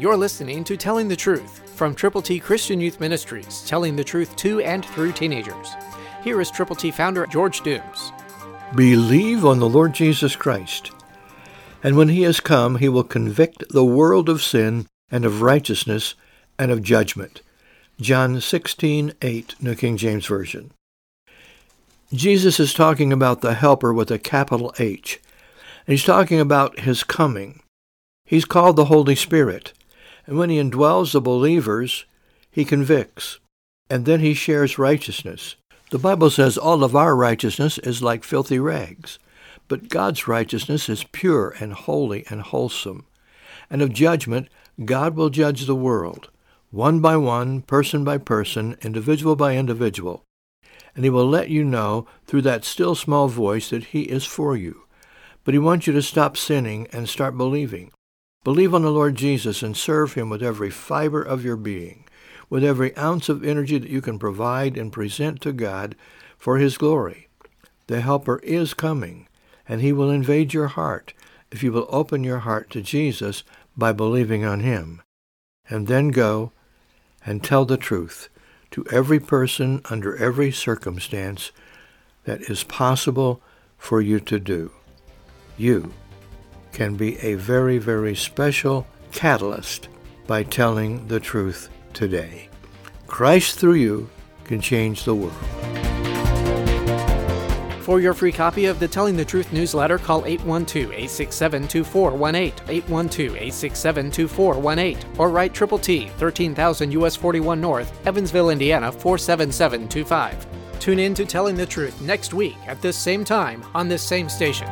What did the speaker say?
You're listening to Telling the Truth from Triple T Christian Youth Ministries, telling the truth to and through teenagers. Here is Triple T founder George Dooms. Believe on the Lord Jesus Christ. And when he has come, he will convict the world of sin and of righteousness and of judgment. John 16:8, New King James Version. Jesus is talking about the helper with a capital H. And he's talking about his coming. He's called the Holy Spirit. And when he indwells the believers, he convicts. And then he shares righteousness. The Bible says all of our righteousness is like filthy rags. But God's righteousness is pure and holy and wholesome. And of judgment, God will judge the world, one by one, person by person, individual by individual. And he will let you know through that still small voice that he is for you. But he wants you to stop sinning and start believing. Believe on the Lord Jesus and serve him with every fiber of your being, with every ounce of energy that you can provide and present to God for his glory. The Helper is coming, and he will invade your heart if you will open your heart to Jesus by believing on him. And then go and tell the truth to every person under every circumstance that is possible for you to do. You can be a very, very special catalyst by telling the truth today. Christ through you can change the world. For your free copy of the Telling the Truth newsletter, call 812-867-2418, 812-867-2418, or write Triple T, 13,000 US 41 North, Evansville, Indiana 47725. Tune in to Telling the Truth next week at this same time on this same station.